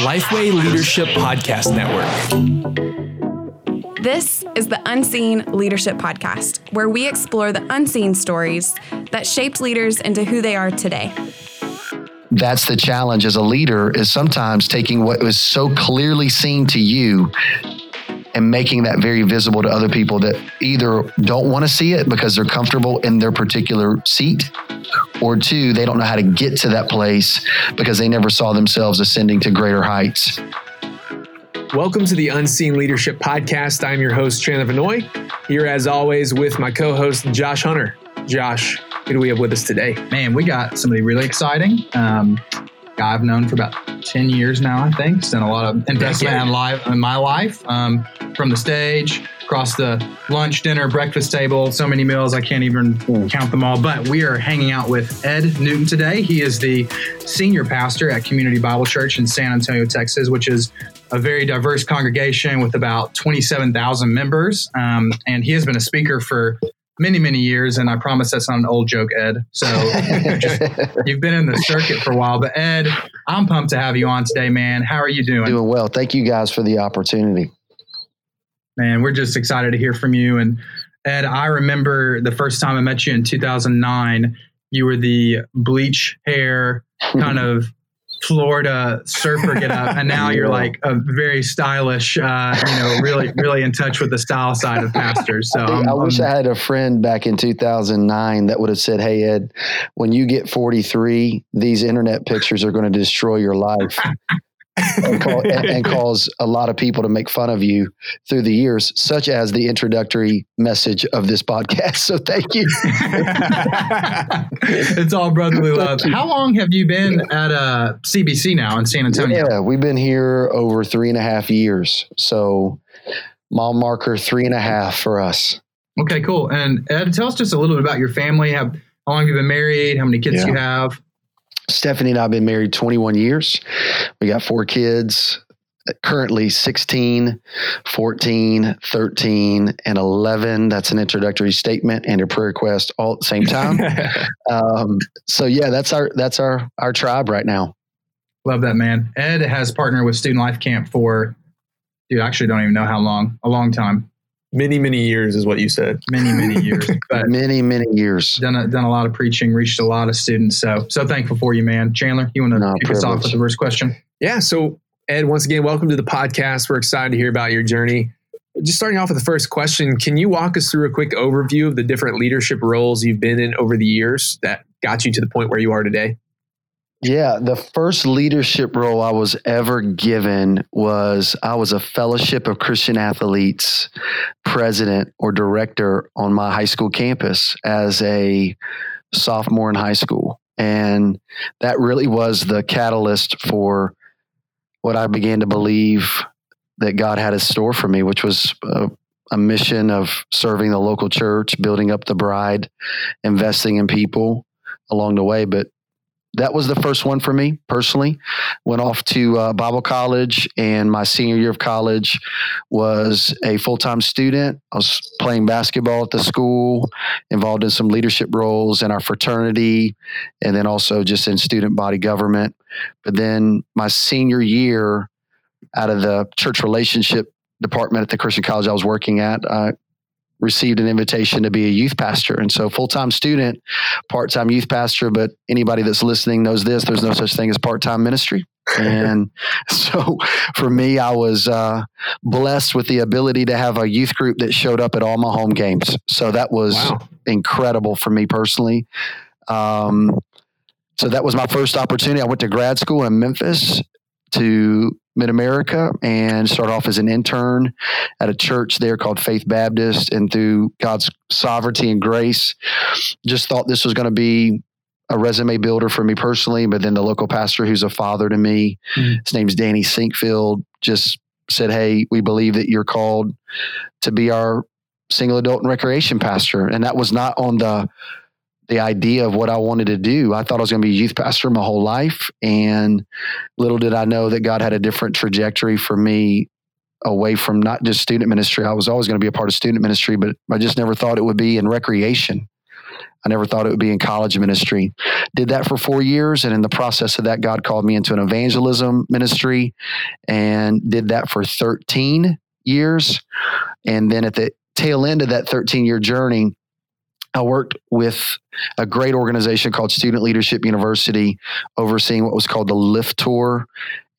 Lifeway Leadership Podcast Network. This is the Unseen Leadership Podcast, where we explore the unseen stories that shaped leaders into who they are today. That's the challenge as a leader is sometimes taking what was so clearly seen to you and making that very visible to other people that either don't want to see it because they're comfortable in their particular seat or two, they don't know how to get to that place because they never saw themselves ascending to greater heights. Welcome to the Unseen Leadership Podcast. I'm your host, Chandler Vanoy, here as always with my co host, Josh Hunter. Josh, who do we have with us today? Man, we got somebody really exciting. Um, guy I've known for about 10 years now, I think. It's done a lot of investment in, life, in my life um, from the stage, across the lunch, dinner, breakfast table, so many meals, I can't even count them all. But we are hanging out with Ed Newton today. He is the senior pastor at Community Bible Church in San Antonio, Texas, which is a very diverse congregation with about 27,000 members. Um, and he has been a speaker for many, many years. And I promise that's not an old joke, Ed. So just, you've been in the circuit for a while. But Ed, I'm pumped to have you on today, man. How are you doing? Doing well. Thank you guys for the opportunity. Man, we're just excited to hear from you. And Ed, I remember the first time I met you in 2009. You were the bleach hair, kind of Florida surfer get up, and now you're like a very stylish, uh, you know, really, really in touch with the style side of pastors. So I, I wish I had a friend back in 2009 that would have said, "Hey Ed, when you get 43, these internet pictures are going to destroy your life." And, call, and, and, cause a lot of people to make fun of you through the years, such as the introductory message of this podcast. So thank you. it's all brotherly love. How long have you been at uh, CBC now in San Antonio? Yeah, we've been here over three and a half years. So mile marker three and a half for us. Okay, cool. And Ed, tell us just a little bit about your family. How, how long have you been married? How many kids yeah. you have? Stephanie and I have been married 21 years. We got four kids, currently 16, 14, 13, and 11. That's an introductory statement and a prayer request all at the same time. um, so yeah, that's our that's our our tribe right now. Love that man. Ed has partnered with Student Life Camp for dude, I actually don't even know how long, a long time. Many, many years is what you said. Many, many years. But many, many years. Done a, done a lot of preaching, reached a lot of students. So, so thankful for you, man. Chandler, you want to no, kick privilege. us off with the first question? Yeah. So, Ed, once again, welcome to the podcast. We're excited to hear about your journey. Just starting off with the first question, can you walk us through a quick overview of the different leadership roles you've been in over the years that got you to the point where you are today? Yeah, the first leadership role I was ever given was I was a Fellowship of Christian Athletes president or director on my high school campus as a sophomore in high school. And that really was the catalyst for what I began to believe that God had in store for me, which was a, a mission of serving the local church, building up the bride, investing in people along the way. But that was the first one for me personally. Went off to uh, Bible college, and my senior year of college was a full time student. I was playing basketball at the school, involved in some leadership roles in our fraternity, and then also just in student body government. But then my senior year, out of the church relationship department at the Christian college I was working at, I received an invitation to be a youth pastor. And so, full time student, part time youth pastor. But anybody that's listening knows this there's no such thing as part time ministry. and so, for me, I was uh, blessed with the ability to have a youth group that showed up at all my home games. So, that was wow. incredible for me personally. Um, so that was my first opportunity. I went to grad school in Memphis to Mid America and start off as an intern at a church there called Faith Baptist. And through God's sovereignty and grace, just thought this was going to be a resume builder for me personally. But then the local pastor, who's a father to me, mm-hmm. his name's Danny Sinkfield, just said, Hey, we believe that you're called to be our single adult and recreation pastor. And that was not on the the idea of what I wanted to do. I thought I was going to be a youth pastor my whole life. And little did I know that God had a different trajectory for me away from not just student ministry. I was always going to be a part of student ministry, but I just never thought it would be in recreation. I never thought it would be in college ministry. Did that for four years. And in the process of that, God called me into an evangelism ministry and did that for 13 years. And then at the tail end of that 13 year journey, I worked with a great organization called Student Leadership University, overseeing what was called the Lift Tour.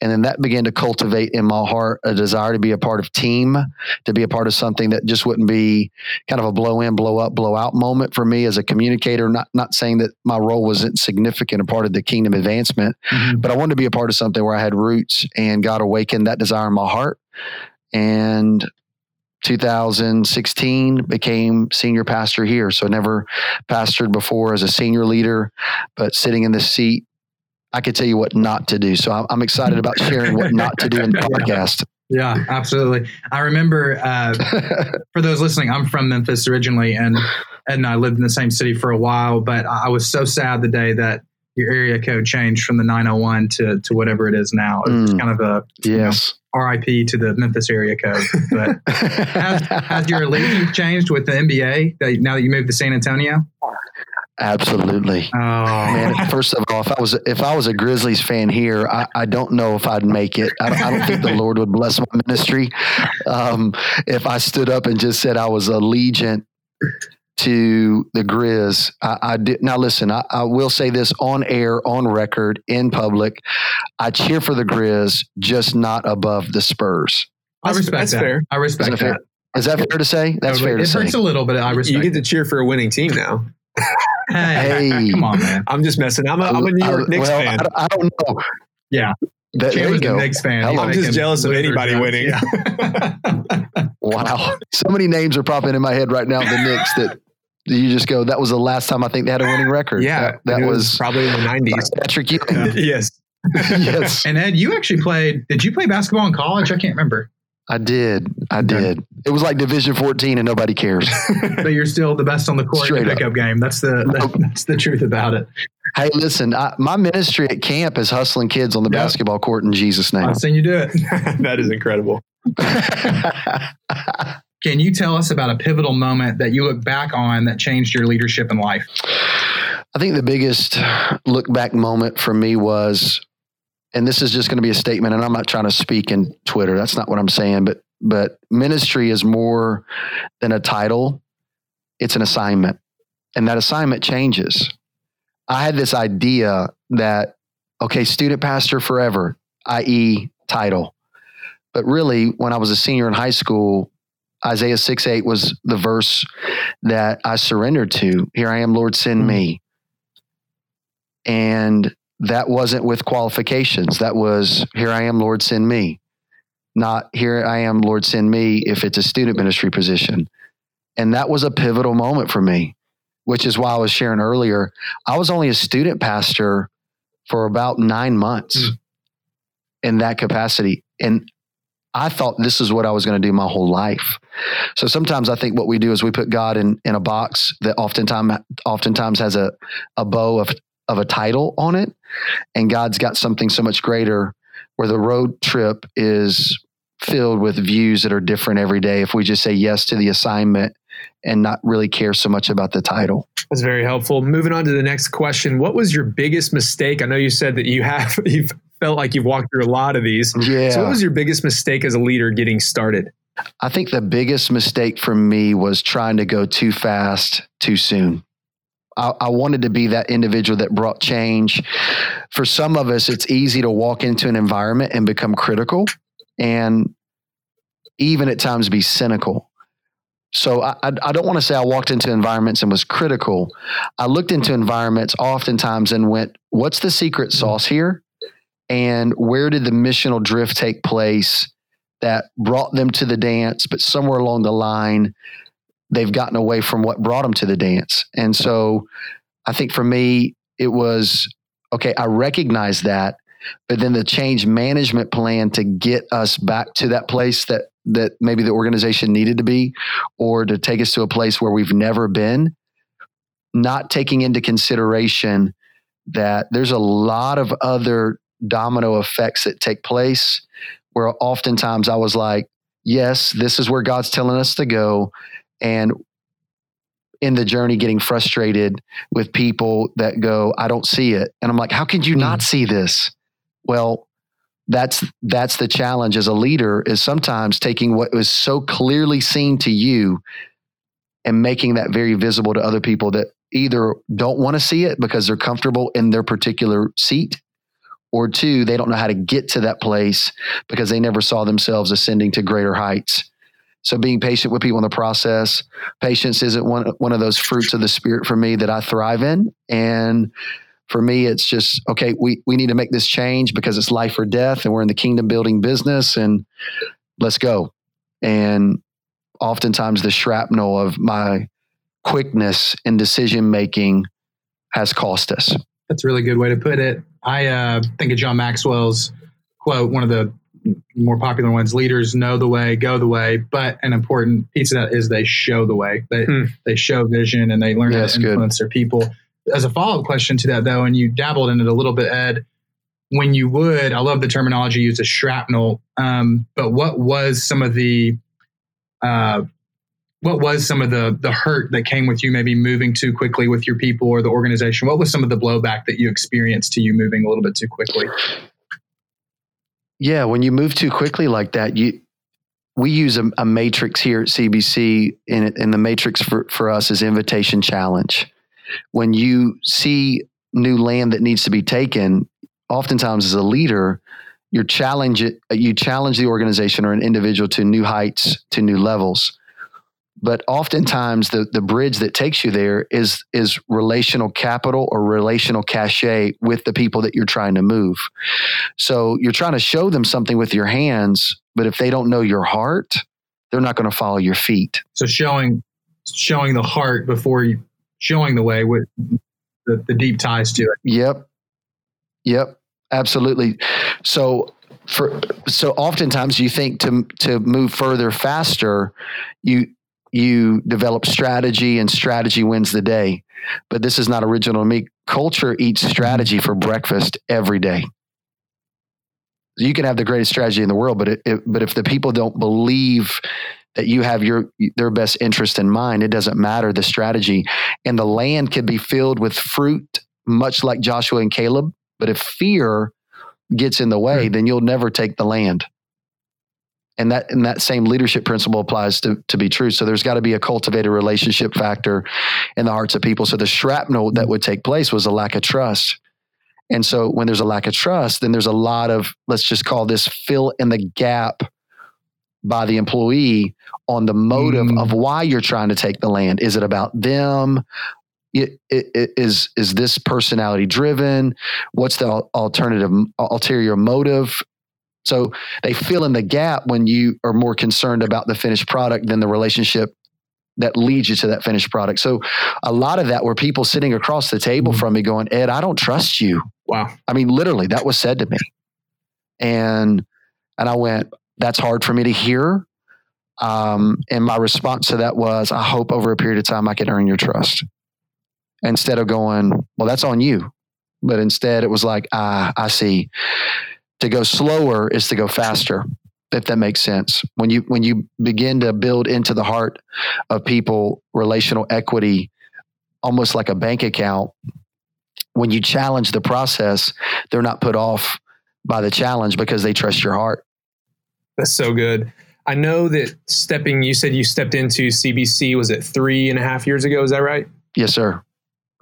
And then that began to cultivate in my heart a desire to be a part of team, to be a part of something that just wouldn't be kind of a blow in, blow up, blow out moment for me as a communicator. Not not saying that my role wasn't significant, a part of the kingdom advancement, mm-hmm. but I wanted to be a part of something where I had roots and God awakened that desire in my heart. And 2016 became senior pastor here. So I never pastored before as a senior leader, but sitting in this seat, I could tell you what not to do. So I'm, I'm excited about sharing what not to do in the podcast. Yeah, absolutely. I remember uh, for those listening, I'm from Memphis originally, and Ed and I lived in the same city for a while. But I was so sad the day that your area code changed from the 901 to to whatever it is now. It's mm, kind of a yes. RIP to the Memphis area code. But has, has your allegiance changed with the NBA that, now that you moved to San Antonio? Absolutely. Oh man! First of all, if I was if I was a Grizzlies fan here, I, I don't know if I'd make it. I, I, don't think the Lord would bless my ministry um, if I stood up and just said I was allegiant to the Grizz. I, I did now. Listen, I, I, will say this on air, on record, in public. I cheer for the Grizz, just not above the Spurs. I respect that's that. Fair. I respect is that. Fair? Is that fair to say? That's fair to it say. It hurts a little, but I respect. You get to cheer for a winning team now. hey, hey, come on, man! I'm just messing. I'm a, I'm a New York Knicks well, fan. I, I, don't know. Yeah, that, there you go. Knicks fan. I'm just jealous of anybody winning. Yeah. wow, so many names are popping in my head right now. The Knicks that you just go. That was the last time I think they had a winning record. Yeah, that, that was, was, probably in the '90s. Patrick Ewing. yes. yes. And Ed, you actually played. Did you play basketball in college? I can't remember. I did. I did. It was like Division 14 and nobody cares. but you're still the best on the court Straight in the pickup up. game. That's the, the, that's the truth about it. Hey, listen, I, my ministry at camp is hustling kids on the yep. basketball court in Jesus' name. I've seen you do it. that is incredible. Can you tell us about a pivotal moment that you look back on that changed your leadership in life? I think the biggest look back moment for me was and this is just going to be a statement and i'm not trying to speak in twitter that's not what i'm saying but but ministry is more than a title it's an assignment and that assignment changes i had this idea that okay student pastor forever i.e title but really when i was a senior in high school isaiah 6 8 was the verse that i surrendered to here i am lord send me and that wasn't with qualifications. That was, here I am, Lord, send me. Not, here I am, Lord, send me, if it's a student ministry position. And that was a pivotal moment for me, which is why I was sharing earlier. I was only a student pastor for about nine months mm. in that capacity. And I thought this is what I was going to do my whole life. So sometimes I think what we do is we put God in, in a box that oftentimes oftentimes has a, a bow of of a title on it. And God's got something so much greater where the road trip is filled with views that are different every day if we just say yes to the assignment and not really care so much about the title. That's very helpful. Moving on to the next question. What was your biggest mistake? I know you said that you have you've felt like you've walked through a lot of these. Yeah. So what was your biggest mistake as a leader getting started? I think the biggest mistake for me was trying to go too fast too soon. I, I, wanted to be that individual that brought change. For some of us, it's easy to walk into an environment and become critical and even at times be cynical. So I, I don't want to say I walked into environments and was critical. I looked into environments oftentimes and went, what's the secret sauce here? And where did the missional drift take place that brought them to the dance, but somewhere along the line, they've gotten away from what brought them to the dance. And so I think for me, it was okay, I recognize that, but then the change management plan to get us back to that place that that maybe the organization needed to be or to take us to a place where we've never been not taking into consideration that there's a lot of other domino effects that take place where oftentimes I was like yes this is where God's telling us to go and in the journey getting frustrated with people that go, I don't see it. And I'm like, how could you mm. not see this? Well, that's that's the challenge as a leader is sometimes taking what was so clearly seen to you and making that very visible to other people that either don't want to see it because they're comfortable in their particular seat or two they don't know how to get to that place because they never saw themselves ascending to greater heights. So being patient with people in the process patience isn't one, one of those fruits of the spirit for me that i thrive in. And for me it's just okay we, we need to make this change because it's life or death and we're in the kingdom building business and let's go. And oftentimes the shrapnel of my quickness in decision making has cost us. That's a really good way to put it. I uh, think of John Maxwell's quote, one of the more popular ones leaders know the way go the way but an important piece of that is they show the way they, hmm. they show vision and they learn yeah, how to influence good. their people as a follow-up question to that though and you dabbled in it a little bit ed when you would i love the terminology used as shrapnel um, but what was some of the uh, what was some of the the hurt that came with you maybe moving too quickly with your people or the organization? What was some of the blowback that you experienced to you moving a little bit too quickly? Yeah when you move too quickly like that you we use a, a matrix here at cbc and, and the matrix for, for us is invitation challenge. When you see new land that needs to be taken oftentimes as a leader you challenge it you challenge the organization or an individual to new heights to new levels but oftentimes the the bridge that takes you there is is relational capital or relational cachet with the people that you're trying to move. So you're trying to show them something with your hands, but if they don't know your heart, they're not going to follow your feet. So showing showing the heart before you showing the way with the, the deep ties to it. Yep. Yep. Absolutely. So for so oftentimes you think to to move further faster, you you develop strategy and strategy wins the day. But this is not original to me. Culture eats strategy for breakfast every day. You can have the greatest strategy in the world, but it, it, but if the people don't believe that you have your their best interest in mind, it doesn't matter the strategy. And the land can be filled with fruit, much like Joshua and Caleb. But if fear gets in the way, hmm. then you'll never take the land and that and that same leadership principle applies to, to be true. So there's got to be a cultivated relationship factor in the hearts of people. So the shrapnel that would take place was a lack of trust. And so when there's a lack of trust then there's a lot of let's just call this fill in the gap by the employee on the motive mm. of why you're trying to take the land. Is it about them? It, it, it, is is this personality driven? What's the alternative ulterior motive so they fill in the gap when you are more concerned about the finished product than the relationship that leads you to that finished product. So a lot of that were people sitting across the table mm-hmm. from me going, Ed, I don't trust you. Wow. I mean, literally that was said to me. And, and I went, that's hard for me to hear. Um, and my response to that was, I hope over a period of time I can earn your trust. Instead of going, well, that's on you. But instead it was like, ah, I see to go slower is to go faster if that makes sense. When you when you begin to build into the heart of people relational equity almost like a bank account when you challenge the process they're not put off by the challenge because they trust your heart. That's so good. I know that stepping you said you stepped into cbc was it three and a half years ago? Is that right? Yes sir.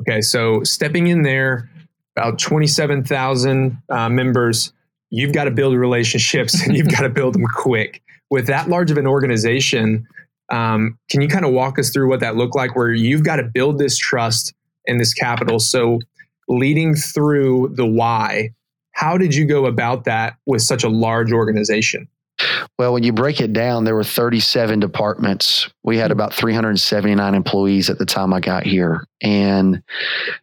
Okay so stepping in there about 27000 uh, members you've got to build relationships and you've got to build them quick. With that large of an organization, um, can you kind of walk us through what that looked like where you've got to build this trust and this capital? So, leading through the why, how did you go about that with such a large organization? Well, when you break it down, there were 37 departments. We had about 379 employees at the time I got here. And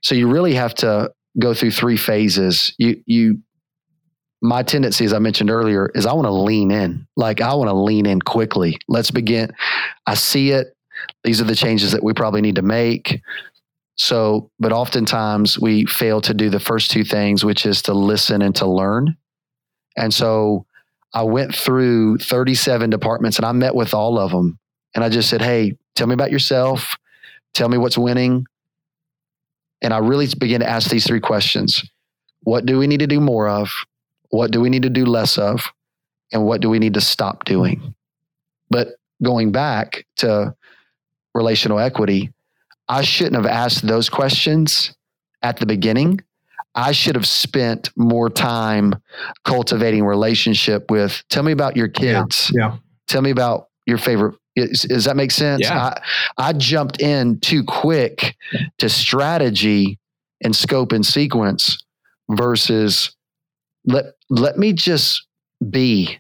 so you really have to go through three phases. You you my tendency, as I mentioned earlier, is I want to lean in. Like I want to lean in quickly. Let's begin. I see it. These are the changes that we probably need to make. So, but oftentimes we fail to do the first two things, which is to listen and to learn. And so I went through 37 departments and I met with all of them. And I just said, Hey, tell me about yourself. Tell me what's winning. And I really begin to ask these three questions What do we need to do more of? What do we need to do less of? And what do we need to stop doing? But going back to relational equity, I shouldn't have asked those questions at the beginning. I should have spent more time cultivating relationship with. Tell me about your kids. Yeah. yeah. Tell me about your favorite. Is, does that make sense? Yeah. I, I jumped in too quick to strategy and scope and sequence versus let let me just be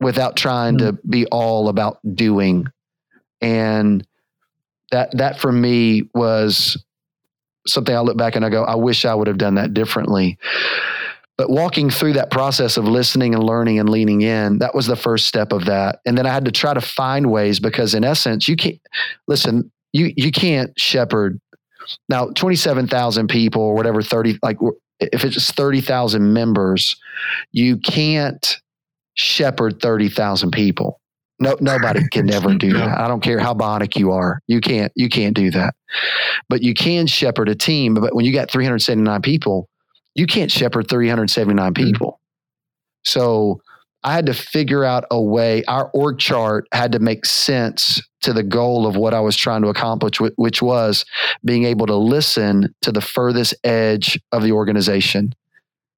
without trying mm-hmm. to be all about doing and that that for me was something I look back and I go, I wish I would have done that differently. But walking through that process of listening and learning and leaning in, that was the first step of that. And then I had to try to find ways because in essence, you can't listen, you you can't shepherd now 27,000 people or whatever 30 like if it's 30,000 members, you can't shepherd 30,000 people. No, nobody can ever do that. I don't care how bionic you are. You can't, you can't do that. But you can shepherd a team. But when you got 379 people, you can't shepherd 379 mm-hmm. people. So I had to figure out a way. Our org chart had to make sense to the goal of what I was trying to accomplish, which was being able to listen to the furthest edge of the organization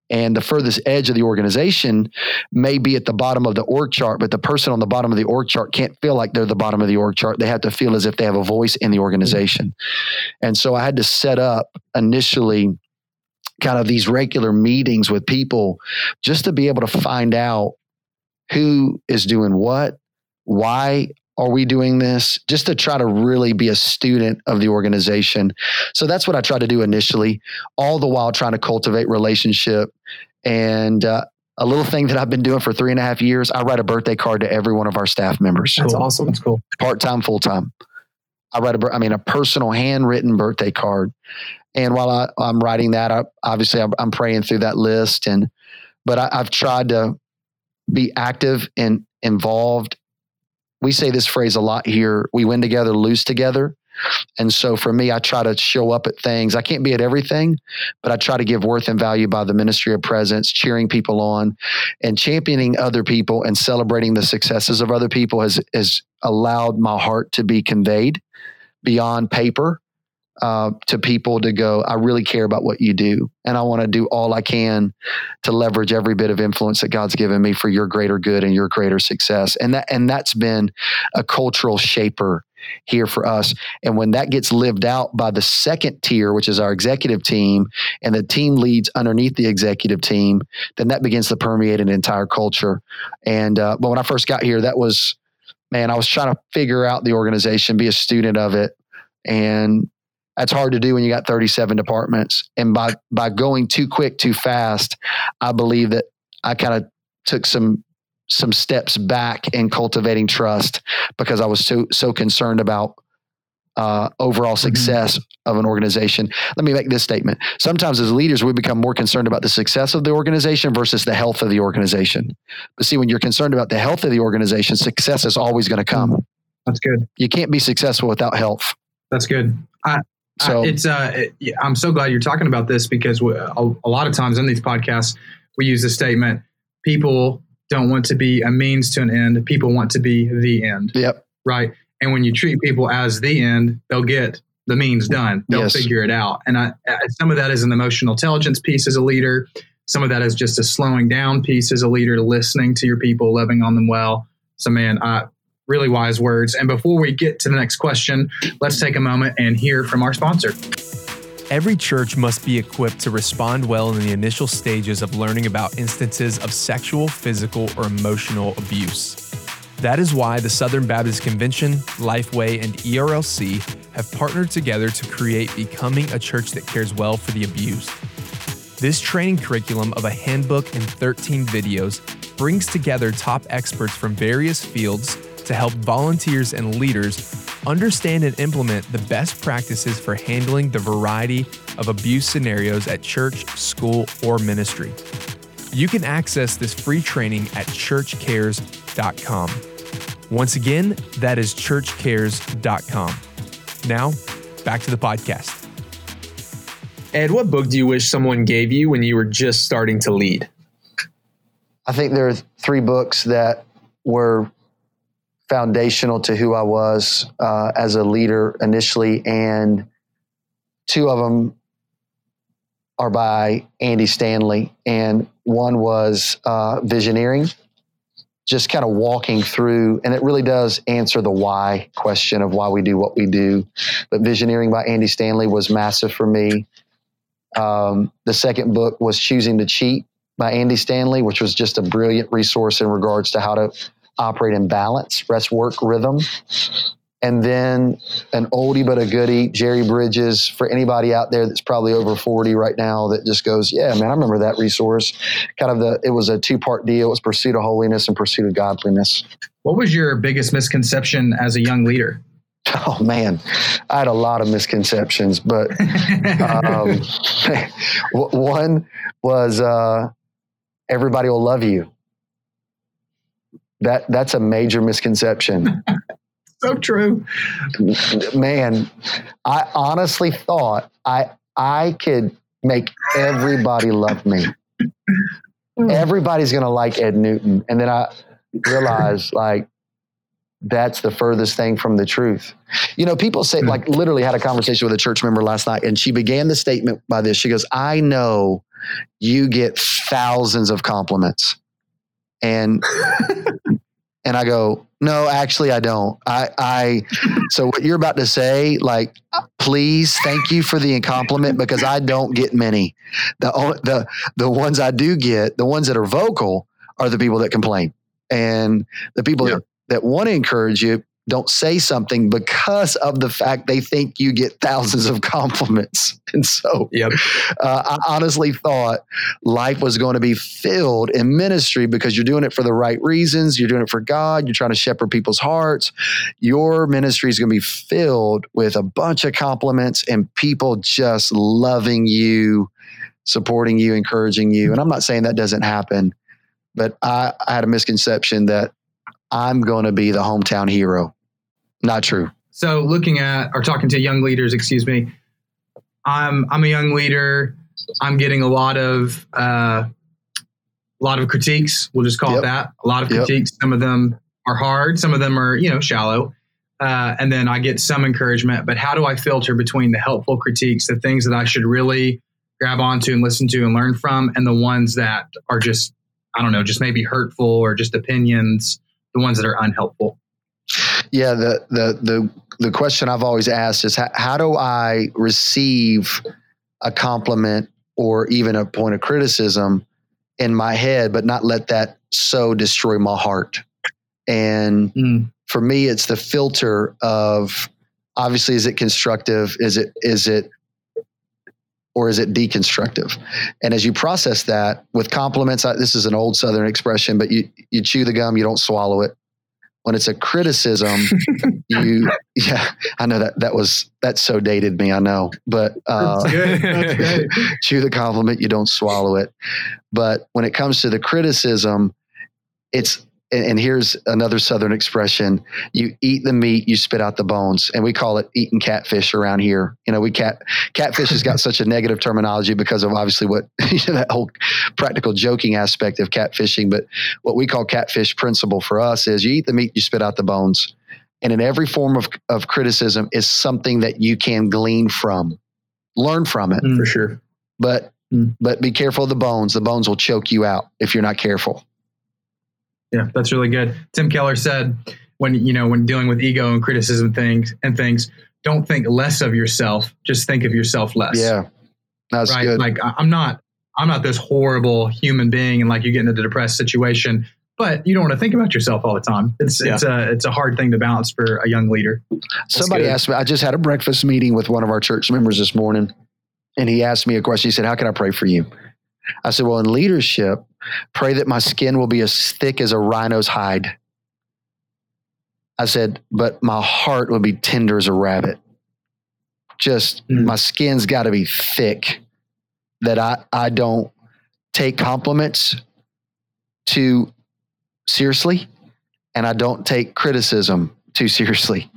and the furthest edge of the organization may be at the bottom of the org chart, but the person on the bottom of the org chart can't feel like they're the bottom of the org chart. They have to feel as if they have a voice in the organization. And so I had to set up initially kind of these regular meetings with people just to be able to find out who is doing what, why are we doing this? Just to try to really be a student of the organization. So that's what i try to do initially all the while trying to cultivate relationship. And uh, a little thing that i've been doing for three and a half years i write a birthday card to every one of our staff members. That's cool. awesome. That's cool. Part-time full-time. I write a i mean a personal handwritten birthday card. And while I, am writing that I, obviously I'm, I'm, praying through that list. And but I, i've tried to be active and involved we say this phrase a lot here we win together, lose together. And so for me, I try to show up at things. I can't be at everything, but I try to give worth and value by the ministry of presence, cheering people on and championing other people and celebrating the successes of other people has, has allowed my heart to be conveyed beyond paper uh, to people to go, I really care about what you do. And I want to do all I can to leverage every bit of influence that God's given me for your greater good and your greater success. And that, and that's been a cultural shaper here for us. And when that gets lived out by the second tier, which is our executive team, and the team leads underneath the executive team, then that begins to permeate an entire culture. And, uh, but when I first got here, that was, man, I was trying to figure out the organization, be a student of it. And that's hard to do when you got 37 departments. And by by going too quick, too fast, I believe that I kind of took some some steps back in cultivating trust because I was so so concerned about uh, overall mm-hmm. success mm-hmm. of an organization. Let me make this statement. Sometimes as leaders, we become more concerned about the success of the organization versus the health of the organization. But see, when you're concerned about the health of the organization, success is always going to come. That's good. You can't be successful without health. That's good. I, so uh, it's uh, it, I'm so glad you're talking about this because we, a, a, lot of times in these podcasts we use the statement: people don't want to be a means to an end; people want to be the end. Yep. Right. And when you treat people as the end, they'll get the means done. They'll yes. figure it out. And I, some of that is an emotional intelligence piece as a leader. Some of that is just a slowing down piece as a leader, listening to your people, loving on them well. So, man, I, really wise words. And before we get to the next question, let's take a moment and hear from our sponsor. Every church must be equipped to respond well in the initial stages of learning about instances of sexual, physical, or emotional abuse. That is why the Southern Baptist Convention, Lifeway, and ERLC have partnered together to create Becoming a Church That Cares Well for the Abused. This training curriculum of a handbook and 13 videos brings together top experts from various fields to help volunteers and leaders understand and implement the best practices for handling the variety of abuse scenarios at church, school, or ministry. You can access this free training at churchcares.com. Once again, that is churchcares.com. Now, back to the podcast. Ed, what book do you wish someone gave you when you were just starting to lead? I think there are three books that were foundational to who I was uh, as a leader initially, and two of them are by Andy Stanley, and one was uh, Visioneering, just kind of walking through, and it really does answer the why question of why we do what we do. But Visioneering by Andy Stanley was massive for me. Um, the second book was Choosing to Cheat by Andy Stanley, which was just a brilliant resource in regards to how to operate in balance, rest, work, rhythm. And then an oldie but a goodie, Jerry Bridges, for anybody out there that's probably over 40 right now that just goes, yeah, man, I remember that resource. Kind of the, it was a two part deal. It was pursuit of holiness and pursuit of godliness. What was your biggest misconception as a young leader? Oh man, I had a lot of misconceptions, but um, one was uh, everybody will love you. That that's a major misconception. so true. Man, I honestly thought I I could make everybody love me. Everybody's gonna like Ed Newton, and then I realized like that's the furthest thing from the truth. You know, people say, like, literally had a conversation with a church member last night, and she began the statement by this. She goes, I know you get thousands of compliments. And and I go, no, actually I don't. I I so what you're about to say, like, please thank you for the compliment because I don't get many. The the the ones I do get, the ones that are vocal are the people that complain. And the people yeah. that that want to encourage you don't say something because of the fact they think you get thousands of compliments. And so yep. uh, I honestly thought life was going to be filled in ministry because you're doing it for the right reasons. You're doing it for God. You're trying to shepherd people's hearts. Your ministry is going to be filled with a bunch of compliments and people just loving you, supporting you, encouraging you. And I'm not saying that doesn't happen, but I, I had a misconception that I'm going to be the hometown hero. Not true. So, looking at or talking to young leaders, excuse me, I'm I'm a young leader. I'm getting a lot of uh, a lot of critiques. We'll just call yep. it that. A lot of critiques. Yep. Some of them are hard. Some of them are you know shallow. Uh, and then I get some encouragement. But how do I filter between the helpful critiques, the things that I should really grab onto and listen to and learn from, and the ones that are just I don't know, just maybe hurtful or just opinions the ones that are unhelpful? Yeah, the the the the question I've always asked is how, how do I receive a compliment or even a point of criticism in my head, but not let that so destroy my heart. And mm. for me, it's the filter of obviously is it constructive? Is it is it or is it deconstructive? And as you process that with compliments, I, this is an old Southern expression, but you you chew the gum, you don't swallow it. When it's a criticism, you yeah, I know that that was that so dated me. I know, but uh, That's good. That's good. chew the compliment, you don't swallow it. But when it comes to the criticism, it's and, here's another southern expression you eat the meat you spit out the bones. And we call it eating catfish around here. You know we cat catfish has got such a negative terminology because of obviously what you know, that whole practical joking aspect of catfishing. But what we call catfish principle for us is you eat the meat you spit out the bones. And in every form of, of criticism is something that you can glean from learn from it. Mm, for sure. But mm. but be careful of the bones. The bones will choke you out if you're not careful yeah, that's really good. Tim Keller said when you know when dealing with ego and criticism things and things, don't think less of yourself. Just think of yourself less. Yeah, that's right? good. Like I'm not I'm not this horrible human being, and like you get into a depressed situation. But you don't want to think about yourself all the time. It's yeah. it's a it's a hard thing to balance for a young leader. That's Somebody good. asked me. I just had a breakfast meeting with one of our church members this morning, and he asked me a question. He said, "How can I pray for you?" I said, Well, in leadership, pray that my skin will be as thick as a rhino's hide. I said, But my heart will be tender as a rabbit. Just mm. my skin's got to be thick that I, I don't take compliments too seriously and I don't take criticism too seriously.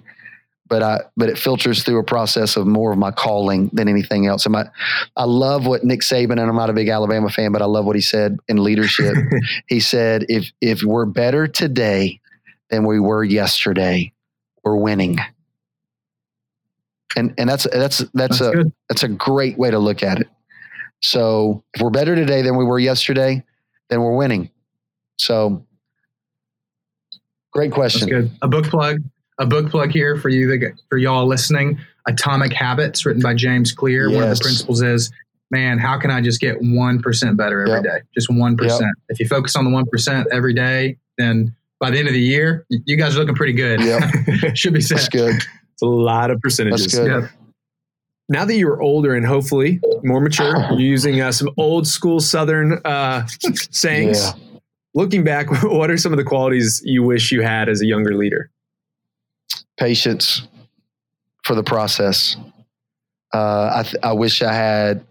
But I but it filters through a process of more of my calling than anything else. And my, I love what Nick Saban, and I'm not a big Alabama fan, but I love what he said in leadership. he said, "If if we're better today than we were yesterday, we're winning." And and that's that's that's, That's a good. that's a great way to look at it. So if we're better today than we were yesterday, then we're winning. So great That's question. good. A book plug. A book plug here for you, that, for y'all listening. Atomic Habits, written by James Clear. One of the principles is, man, how can I just get one percent better every Yep. day? Just one percent. If you focus on the one percent every day, then by the end of the year, you guys are looking pretty good. Yep. Should be That's good. It's a lot of percentages. That's good. Yeah. Now that you're older and hopefully more mature, you're using uh, some old school Southern uh, sayings. Yeah. Looking back, what are some of the qualities you wish you had as a younger leader? Patience for the process. Uh, I, th- I wish I had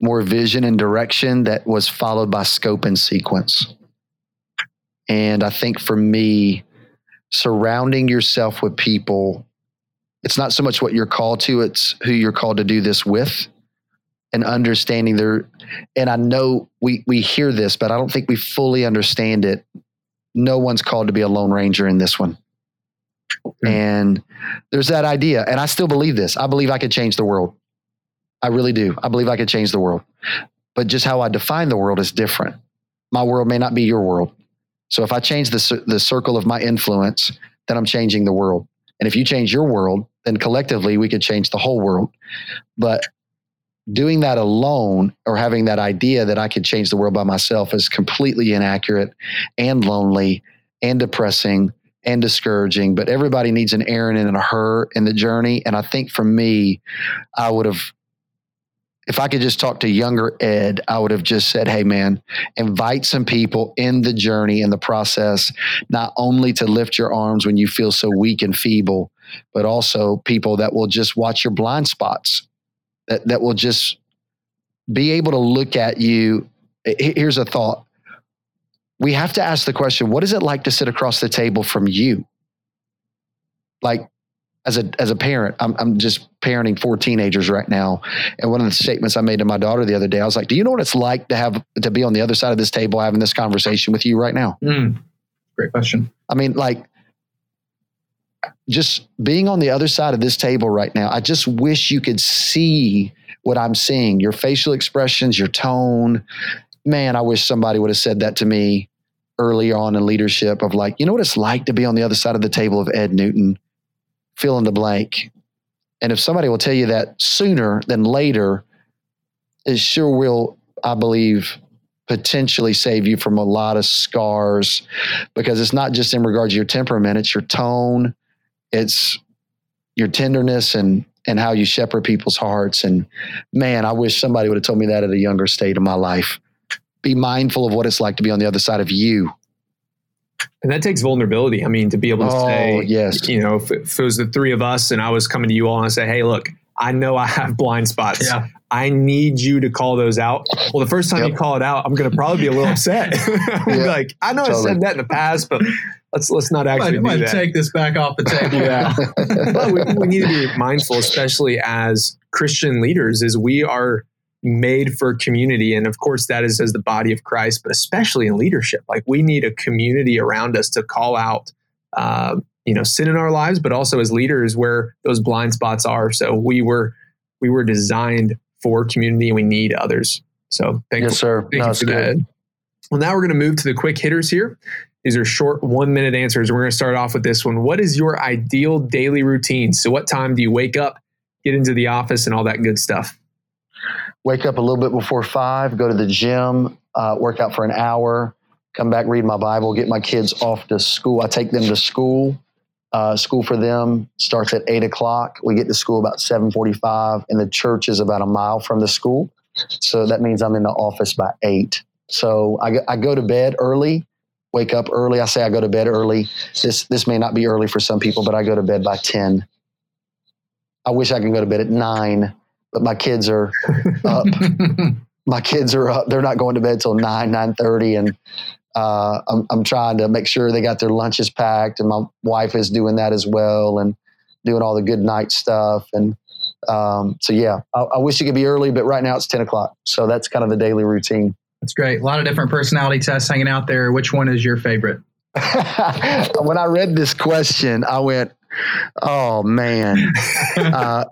more vision and direction that was followed by scope and sequence. And I think for me, surrounding yourself with people, it's not so much what you're called to, it's who you're called to do this with and understanding their and I know we we hear this, but I don't think we fully understand it. No one's called to be a lone ranger in this one. And there's that idea. And I still believe this. I believe I could change the world. I really do. I believe I could change the world. But just how I define the world is different. My world may not be your world. So if I change the, the circle of my influence, then I'm changing the world. And if you change your world, then collectively we could change the whole world. But doing that alone or having that idea that I could change the world by myself is completely inaccurate and lonely and depressing and discouraging. But everybody needs an Aaron and a Hur in the journey. And I think for me, I would have, if I could just talk to younger Ed, I would have just said, hey, man, invite some people in the journey, and the process, not only to lift your arms when you feel so weak and feeble, but also people that will just watch your blind spots, that, that will just be able to look at you. Here's a thought we have to ask the question what is it like to sit across the table from you like as a as a parent I'm, I'm just parenting four teenagers right now and one of the statements i made to my daughter the other day i was like do you know what it's like to have to be on the other side of this table having this conversation with you right now Mm. Great question. i mean like just being on the other side of this table right now i just wish you could see what i'm seeing your facial expressions your tone man i wish somebody would have said that to me early on in leadership of like you know what it's like to be on the other side of the table of ed newton? Fill in the blank. And if somebody will tell you that sooner than later it sure will i believe potentially save you from a lot of scars because it's not just in regards to your temperament it's your tone it's your tenderness and and how you shepherd people's hearts. And man i wish somebody would have told me that at a younger state of my life be mindful of what it's like to be on the other side of you And that takes vulnerability. I mean, to be able to Oh, say, yes. you know, if, if it was the three of us and I was coming to you all and I say, hey, look, I know I have blind spots. Yeah. I need you to call those out. Well, the first time you call it out, I'm going to probably be a little upset. I'm Yeah, like, I know I said that in the past, but let's let's not I actually might do that. take this back off the table. Yeah. but we, we need to be mindful, especially as Christian leaders, is we are made for community. And of course, that is as the body of Christ, but especially in leadership. Like we need a community around us to call out, uh, you know, sin in our lives, but also as leaders where those blind spots are. So we were, we were designed for community and we need others. So thank yes sir Thank no, you for good that. Well, now we're going to move to the quick hitters here. These are short one minute answers. We're going to start off with this one. What is your ideal daily routine? So, what time do you wake up, get into the office, and all that good stuff? Wake up a little bit before five, go to the gym, uh, work out for an hour, come back, read my Bible, get my kids off to school. I take them to school. Uh, school for them starts at eight o'clock. We get to school about seven forty-five, and the church is about a mile from the school. So that means I'm in the office by eight. So I, I go to bed early, wake up early. I say I go to bed early. This this may not be early for some people, but I go to bed by ten. I wish I could go to bed at nine, but my kids are up. my kids are up. They're not going to bed till nine, nine thirty, and uh, I'm I'm trying to make sure they got their lunches packed, and my wife is doing that as well. And doing all the good night stuff. And um, so, yeah, I, I wish it could be early, but right now it's 10 o'clock. So that's kind of the daily routine. That's great. A lot of different personality tests hanging out there. Which one is your favorite? when I read this question, I went, "Oh man!" uh,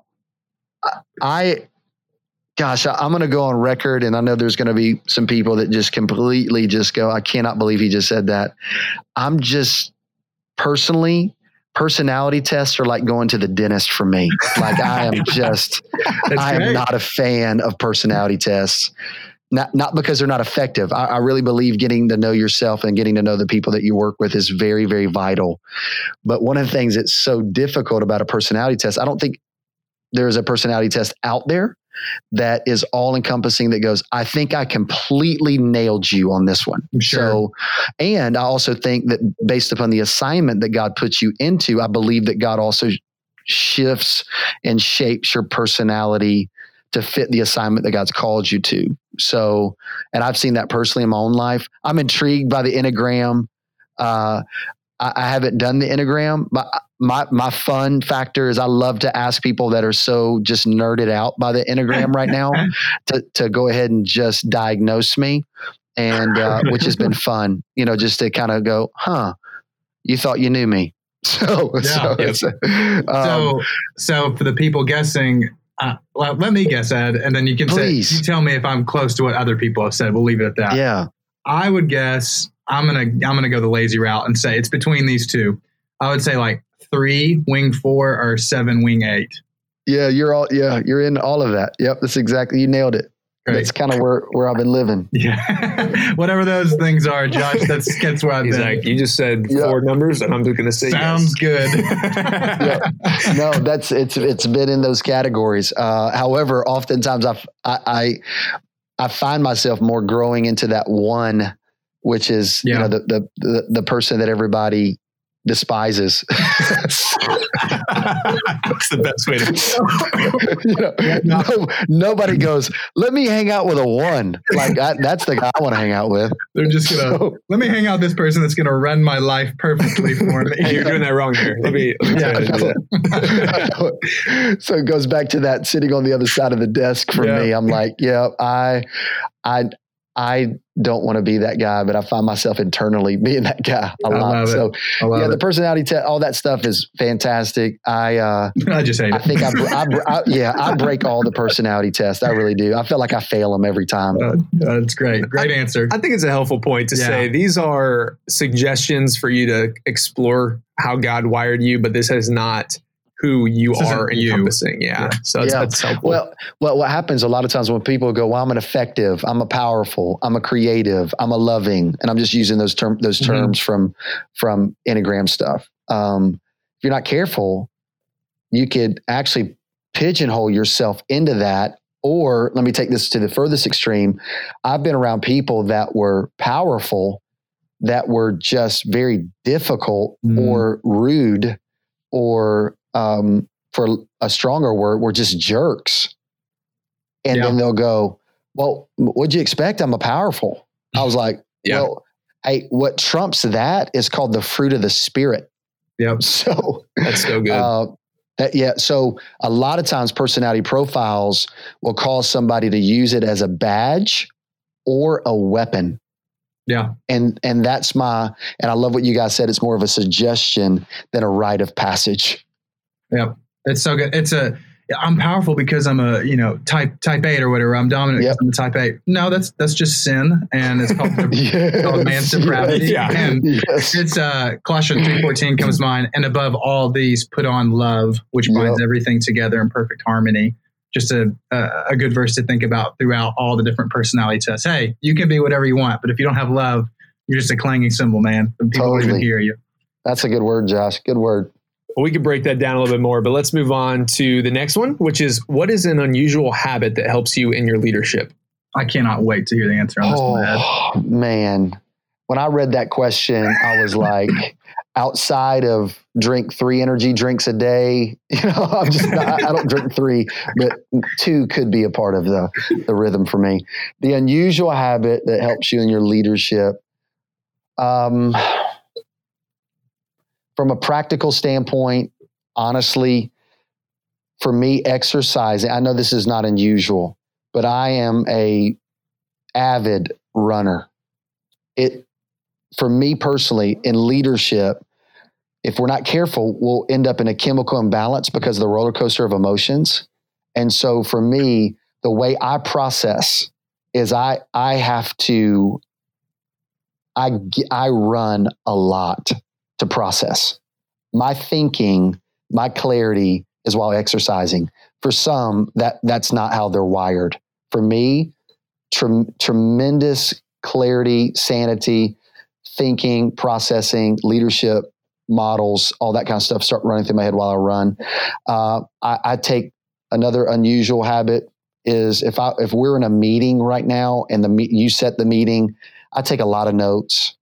I, gosh, I, am going to go on record, and I know there's going to be some people that just completely just go, "I cannot believe he just said that." I'm just personally. Personality tests are like going to the dentist for me. Like I am just, I am great. not a fan of personality tests not not because they're not effective. I, I, really believe getting to know yourself and getting to know the people that you work with is very very vital. But one of the things that's so difficult about a personality test, I don't think there is a personality test out there that is all encompassing that goes i think i completely nailed you on this one sure. so and i also think that based upon the assignment that god puts you into i believe that god also shifts and shapes your personality to fit the assignment that God's called you to. So, and I've seen that personally in my own life. I'm intrigued by the Enneagram. Uh, I, I, haven't done the Enneagram, but my my fun factor is I love to ask people that are so just nerded out by the Enneagram right now to to go ahead and just diagnose me, and uh, which has been fun. You know, just to kind of go, huh? You thought you knew me. So, yeah, so, um, so, so for the people guessing, uh, well, let me guess, Ed, and then you can Please. say, you tell me if I'm close to what other people have said. We'll leave it at that. Yeah. I would guess I'm gonna I'm gonna go the lazy route and say it's between these two. I would say like three wing four or seven wing eight. Yeah, you're all yeah, you're in all of that. Yep, that's exactly you nailed it. Great. That's kind of where, where I've been living. Yeah. Whatever those things are, Josh, that's, that's where I've He's been. Like, you just said yep. four numbers and I'm just going to say Sounds yes. good. yeah. No, that's, it's, it's been in those categories. Uh, however, oftentimes I, I, I find myself more growing into that one, which is, yeah. you know, the, the, the, the person that everybody despises. That's the best way to. you know, no, nobody goes. Let me hang out with a one. Like I, that's the guy I want to hang out with. They're just gonna so, let me hang out with this person that's gonna run my life perfectly for me. hey, you're doing that wrong here. Let me. Let me yeah, so it goes back to that sitting on the other side of the desk for yeah. me. I'm like, yeah, I, I, I don't want to be that guy, but I find myself internally being that guy a lot. So yeah, the personality test, all that stuff is fantastic. I uh, I just hate I think I, I, I, yeah I break all the personality tests. I really do. I feel like I fail them every time. Uh, that's great. Great answer. I think it's a helpful point to yeah. say these are suggestions for you to explore how God wired you, but this has not who you this are encompassing. Yeah. yeah. So that's, yeah. that's helpful. Well, well, what happens a lot of times when people go, well, I'm an effective, I'm a powerful, I'm a creative, I'm a loving, and I'm just using those term those mm-hmm. terms from from Enneagram stuff. Um, if you're not careful, you could actually pigeonhole yourself into that. Or let me take this to the furthest extreme. I've been around people that were powerful, that were just very difficult mm. or rude or um, for a stronger word, we're just jerks. And yeah. then they'll go, Well, what'd you expect? I'm a powerful. I was like, yeah. Well, hey, what trumps that is called the fruit of the spirit. Yep. So that's so good. Uh, that, yeah. So a lot of times personality profiles will cause somebody to use it as a badge or a weapon. Yeah. And and that's my and I love what you guys said. It's more of a suggestion than a rite of passage. Yep. It's so good. It's a I'm powerful because I'm a you know type type eight or whatever. I'm dominant yep. because I'm a type eight. No, that's that's just sin, and it's called, yes. called man's depravity. Yeah. And yes. it's uh, Colossians three fourteen comes to mind, and above all these, put on love, which binds yep. everything together in perfect harmony. Just a, a, a good verse to think about throughout all the different personality tests. Hey, you can be whatever you want, but if you don't have love, you're just a clanging cymbal, man. People totally. won't even hear you. That's a good word, Josh. Good word. Well, we could break that down a little bit more, but let's move on to the next one, which is what is an unusual habit that helps you in your leadership? I cannot wait to hear the answer on this oh, one. Man, when I read that question, I was like, outside of drink three energy drinks a day, you know, I'm just not, I don't drink three, but two could be a part of the the rhythm for me. The unusual habit that helps you in your leadership. Um, from a practical standpoint, honestly, for me, exercising, I know this is not unusual, but I am a avid runner. It, for me personally, in leadership, if we're not careful, we'll end up in a chemical imbalance because of the roller coaster of emotions. And so for me, the way I process is I I have to I I run a lot to process. My thinking, my clarity is while exercising. For some, that that's not how they're wired. For me, tremendous clarity, sanity, thinking, processing, leadership models, all that kind of stuff start running through my head while I run. Uh, I, I take another unusual habit is if I if we're in a meeting right now and the you set the meeting, I take a lot of notes.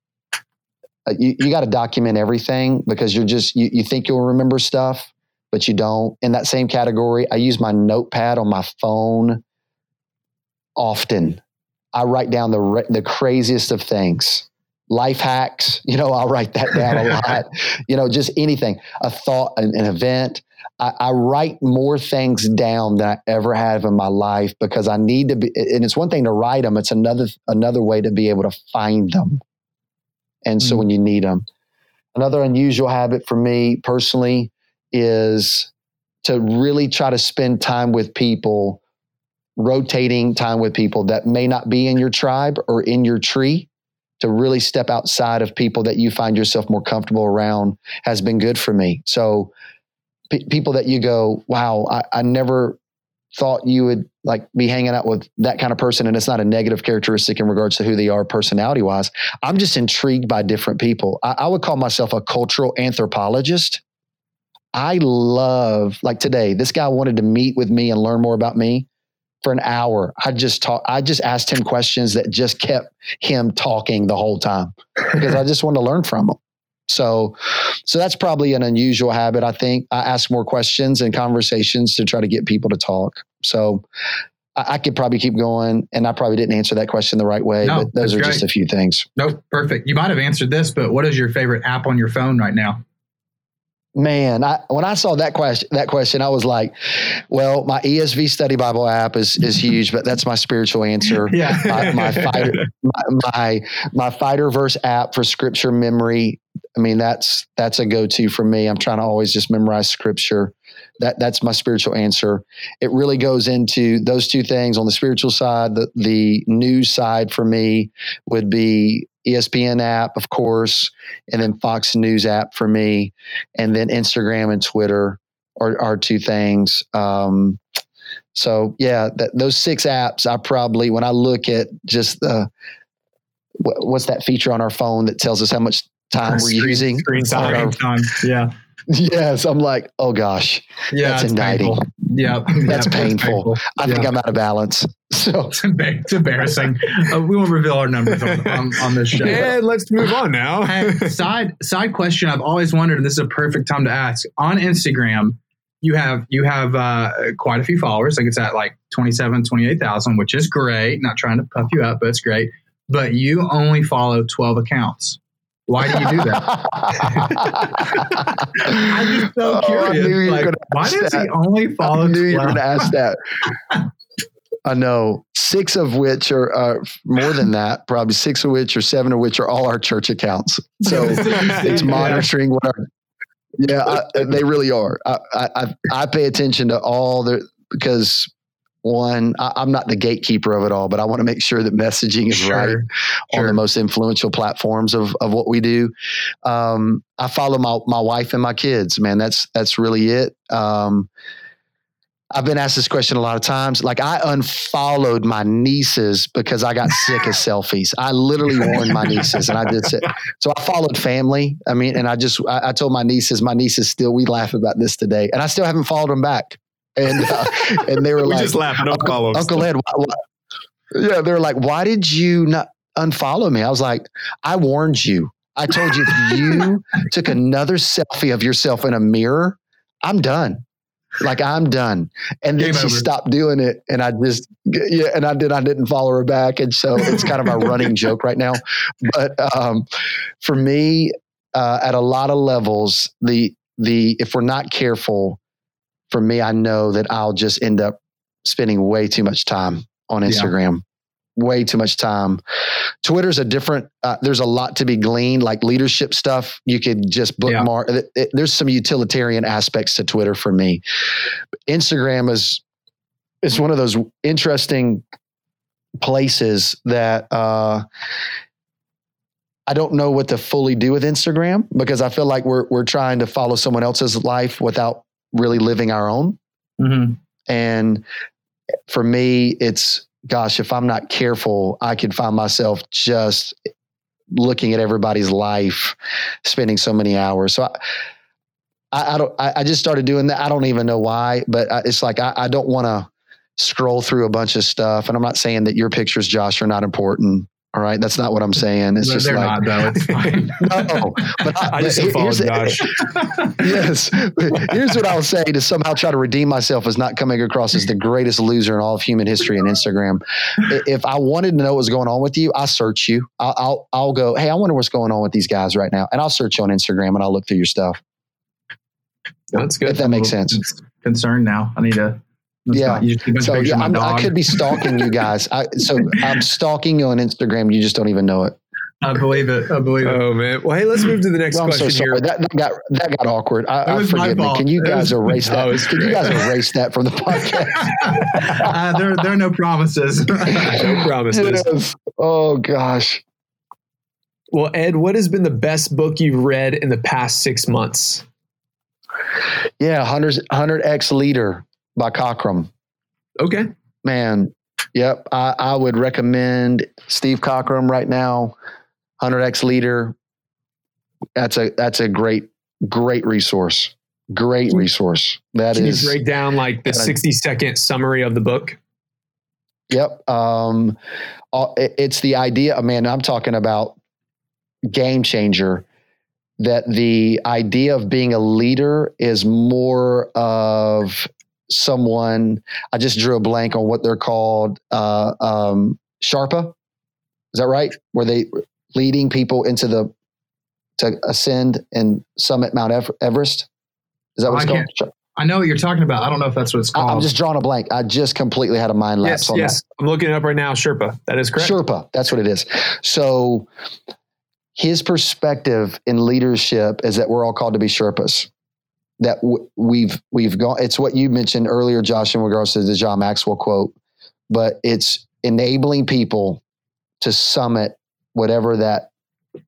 Uh, you you got to document everything because you're just you, you think you'll remember stuff, but you don't. In that same category, I use my notepad on my phone often. I write down the the craziest of things. Life hacks, you know, I'll write that down a lot. you know, just anything, a thought, an, an event. I, I, write more things down than I ever have in my life because I need to be. And it's one thing to write them; it's another another way to be able to find them. And so, mm-hmm. when you need them, another unusual habit for me personally is to really try to spend time with people, rotating time with people that may not be in your tribe or in your tree. To really step outside of people that you find yourself more comfortable around has been good for me. So p- people that you go, wow, I, I never thought you would like be hanging out with that kind of person and it's not a negative characteristic in regards to who they are personality wise i'm just intrigued by different people. I, I, would call myself a cultural anthropologist. I love like today this guy wanted to meet with me and learn more about me for an hour. I just talk i just asked him questions that just kept him talking the whole time because i just wanted to learn from him so, so that's probably an unusual habit. I think I ask more questions and conversations to try to get people to talk. So, I, I could probably keep going, and I probably didn't answer that question the right way. No, but those are great. just a few things. No, perfect. You might have answered this, but what is your favorite app on your phone right now? Man, I, when I saw that question, that question, I was like, "Well, my ESV Study Bible app is is huge, but that's my spiritual answer. Yeah, my, my fighter, my, my my fighter verse app for scripture memory. I mean, that's that's a go to for me. I'm trying to always just memorize scripture. That that's my spiritual answer. It really goes into those two things on the spiritual side. The the news side for me would be ESPN app, of course, and then Fox News app for me, and then Instagram and Twitter are, are two things. Um, so yeah, th- those six apps, I probably when I look at just the what's that feature on our phone that tells us how much time we're using? Screen time. time. Yeah. Yes, I'm like, oh gosh, yeah, that's indicting. Painful. Yeah, that's yeah, painful. painful. I yeah. think I'm out of balance. So it's, it's embarrassing. uh, we won't reveal our numbers on, on, on this show. And let's move on now. hey, side side question. I've always wondered, and this is a perfect time to ask. On Instagram, you have you have uh, quite a few followers. Like it's at like 27, 28,000, which is great. Not trying to puff you up, but it's great. But you only follow 12 accounts. Why do you do that? I'm just so oh, curious. Like, why does that. he only follow? I knew you were going to ask that. I know six of which are uh, more than that, probably six of which or seven of which are all our church accounts. So it's monitoring what our yeah, I, they really are. I, I I pay attention to all the because one, I, am not the gatekeeper of it all, but I want to make sure that messaging is sure, right sure. on the most influential platforms of, of what we do. Um, I follow my, my wife and my kids, man. That's, that's really it. Um, I've been asked this question a lot of times. Like I unfollowed my nieces because I got sick of selfies. I literally warned my nieces and I did say, so I followed family. I mean, and I just, I, I told my nieces, my nieces still, we laugh about this today and I still haven't followed them back and uh, and they were we like, just laugh, no Uncle, Uncle Ed, why, why? yeah, they were like, why did you not unfollow me? I was like, I warned you. I told you if you took another selfie of yourself in a mirror, I'm done. Like I'm done. And then Game she over. stopped doing it, and I just yeah, and I did. I didn't follow her back, and so it's kind of a running joke right now. But um, for me, uh, at a lot of levels, the the if we're not careful, for me, I know that I'll just end up spending way too much time on Instagram. Way too much time. Twitter's a different. Uh, there's a lot to be gleaned, like leadership stuff. You could just bookmark. It, it, there's some utilitarian aspects to Twitter for me. Instagram is is one of those interesting places that uh, I don't know what to fully do with Instagram because I feel like we're we're trying to follow someone else's life without really living our own. Mm-hmm. And for me, it's gosh, if I'm not careful, I could find myself just looking at everybody's life, spending so many hours. So I, I, I don't. I, I, just started doing that. I don't even know why, but I, it's like I, I don't want to scroll through a bunch of stuff. And I'm not saying that your pictures, Josh, are not important. All right, that's not what I'm saying. It's just they're like not, though. It's fine. no, but I, I just here- followed here's, Josh. yes. Here's what I'll say to somehow try to redeem myself as not coming across as the greatest loser in all of human history on Instagram. If I wanted to know what's going on with you, I search you. I'll, I'll I'll go. Hey, I wonder what's going on with these guys right now, and I'll search you on Instagram and I'll look through your stuff. That's If good. that makes sense. Concerned now. I need to. Yeah. You just keep a bunch So yeah, I'm, dog. I could be stalking you guys. I, so I'm stalking you on Instagram. You just don't even know it. I believe it. I believe it. Oh man. Well, hey, let's move to the next Well, I'm so question sorry. here. That, that got that got awkward. I, I was my forgive me. fault. Can you guys was- erase No, that? Can you guys erase that from the podcast? uh, there, there are no promises. no promises. Yes. Oh gosh. Well, Ed, what has been the best book you've read in the past six months? Yeah, 100 100x leader by Cockram. Okay. Man, yep. I, I would recommend Steve Cockram right now. 100x leader. That's a that's a great great resource. Great resource. That Can is you break down like the Yeah. 60 second summary of the book? Yep. Um, uh, it's the idea, man. I'm talking about game changer. That the idea of being a leader is more of someone. I just drew a blank on what they're called. Uh, um, Sharpa, is that right? Were they leading people into the to ascend and summit Mount Everest? Is that what I called? can't- I know what you're talking about. I don't know if that's what it's called. I'm just drawing a blank. I just completely had a mind lapse Yes, on yes. I'm looking it up right now. Sherpa. That is correct. Sherpa, that's what it is. So his perspective in leadership is that we're all called to be Sherpas. That w- we've we've gone. It's what you mentioned earlier, Josh, in regards to the John Maxwell quote. But it's enabling people to summit whatever that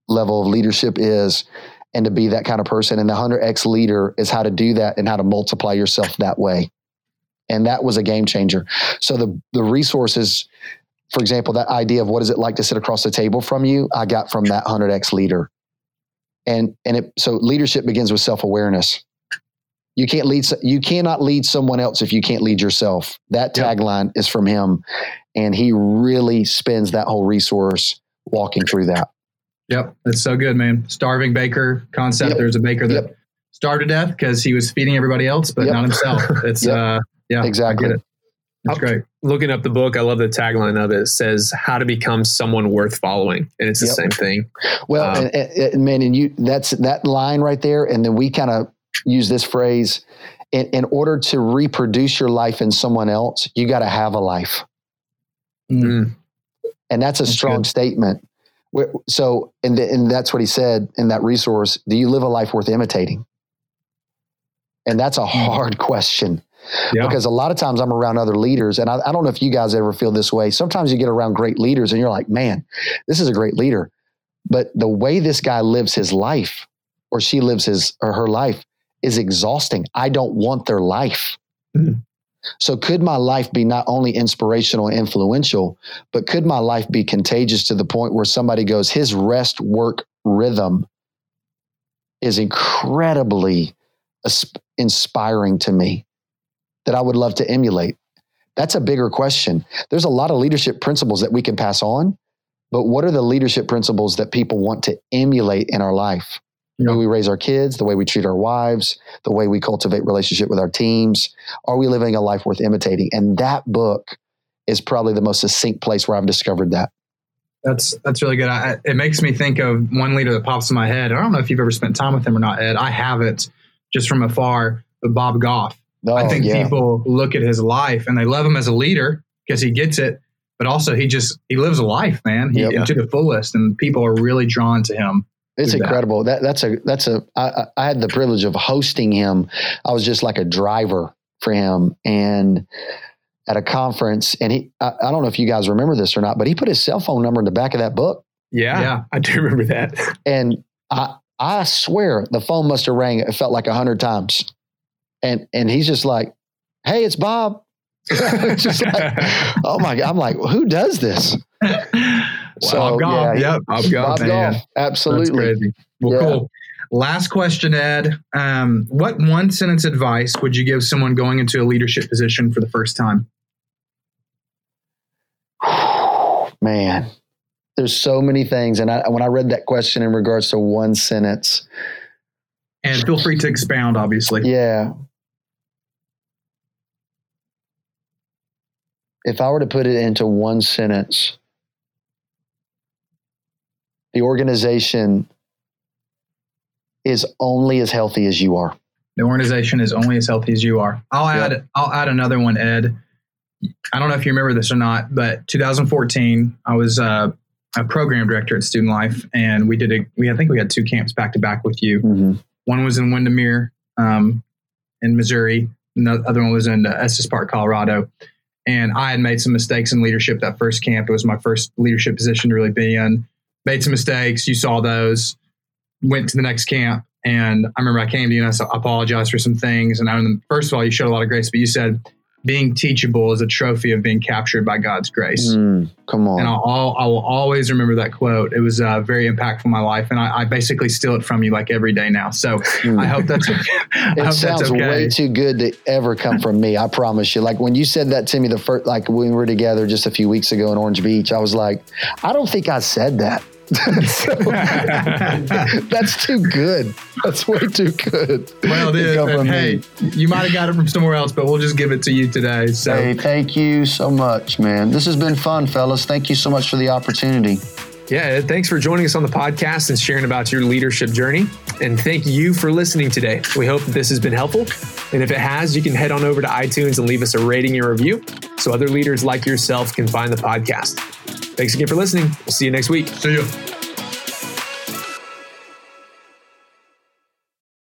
level of leadership is, and to be that kind of person. And the hundred X leader is how to do that and how to multiply yourself that way. And that was a game changer. So the the resources for example, that idea of what is it like to sit across the table from you, I got from that 100x leader. And and it so leadership begins with self-awareness. You can't lead you cannot lead someone else if you can't lead yourself. That Yep. tagline is from him and he really spends that whole resource walking through that. Yep, that's so good, man. Starving baker concept. Yep. There's a baker that Yep. starved to death because he was feeding everybody else, but Yep. not himself. It's Yep. uh, yeah, Exactly. I get it. That's great. Looking up the book, I love the tagline of it. It says, How to Become Someone Worth Following. And it's the Yep. same thing. Well, Um, and, and, and man, and you that's that line right there, and then we kind of use this phrase in, in order to reproduce your life in someone else, you got to have a life. Mm. and that's a That's strong good. statement. So, and th- and that's what he said in that resource. Do you live a life worth imitating? And that's a hard question Yeah. because a lot of times I'm around other leaders, and I, I don't know if you guys ever feel this way. Sometimes you get around great leaders, and you're like, man, this is a great leader, but the way this guy lives his life, or she lives his or her life, is exhausting. I don't want their life. Mhm. So, could my life be not only inspirational and influential, but could my life be contagious to the point where somebody goes, his rest work rhythm is incredibly inspiring to me that I would love to emulate? That's a bigger question. There's a lot of leadership principles that we can pass on, but what are the leadership principles that people want to emulate in our life? The way we raise our kids, the way we treat our wives, the way we cultivate relationship with our teams. Are we living a life worth imitating? And that book is probably the most succinct place where I've discovered that. That's that's really good. I, it makes me think of one leader that pops in my head. I don't know if you've ever spent time with him or not, Ed. I haven't. just from afar, but Bob Goff. Oh, I think yeah. people look at his life and they love him as a leader because he gets it, but also he just he lives a life, man, he, Yep. Uh, to the fullest, and people are really drawn to him. It's do that. incredible. That that's a that's a. I, I I had the privilege of hosting him. I was just like a driver for him, and at a conference, and he. I, I don't know if you guys remember this or not, but he put his cell phone number in the back of that book, Yeah, Yeah. I do remember that. and I I swear the phone must have rang. It felt like a hundred times, and and he's just like, "Hey, it's Bob." just like, oh my god! I'm like, who does this? So, Bob Goff, yeah, yep, Bob Goff, Bob man. Goff, absolutely. That's crazy. Well, Yeah. cool. Last question, Ed. Um, what one sentence advice would you give someone going into a leadership position for the first time? Man, there's so many things. And I, when I read that question in regards to one sentence, And feel free to expound, obviously. yeah. If I were to put it into one sentence, the organization is only as healthy as you are. The organization is only as healthy as you are. I'll add. I'll add another one, Ed. I don't know if you remember this or not, but 2014, I was uh, a program director at Student Life, and we did a. We I think we had two camps back to back with you. Mhm. One was in Windermere, um, in Missouri. And the other one was in uh, Estes Park, Colorado. And I had made some mistakes in leadership that first camp. It was my first leadership position to really be in. Made some mistakes. You saw those. Went to the next camp. And I remember I came to you and I said, I apologize for some things. And I, first of all, you showed a lot of grace, but you said being teachable is a trophy of being captured by God's grace. Mm, come on. And I'll, I will always remember that quote. It was uh, very impactful in my life. And I, I basically steal it from you like every day now. So Mm. I hope that's, I it hope sounds okay. way too good to ever come from me. I promise you. Like when you said that to me the first, like when we were together just a few weeks ago in Orange Beach, I was like, I don't think I said that. So, that's too good. That's way too good. well, come and hey, me. you might have got it from somewhere else, but we'll just give it to you today. So Hey, thank you so much, man. This has been fun, fellas. Thank you so much for the opportunity. Yeah, thanks for joining us on the podcast and sharing about your leadership journey. And thank you for listening today. We hope that this has been helpful. And if it has, you can head on over to iTunes and leave us a rating and review so other leaders like yourself can find the podcast. Thanks again for listening. We'll see you next week. see you.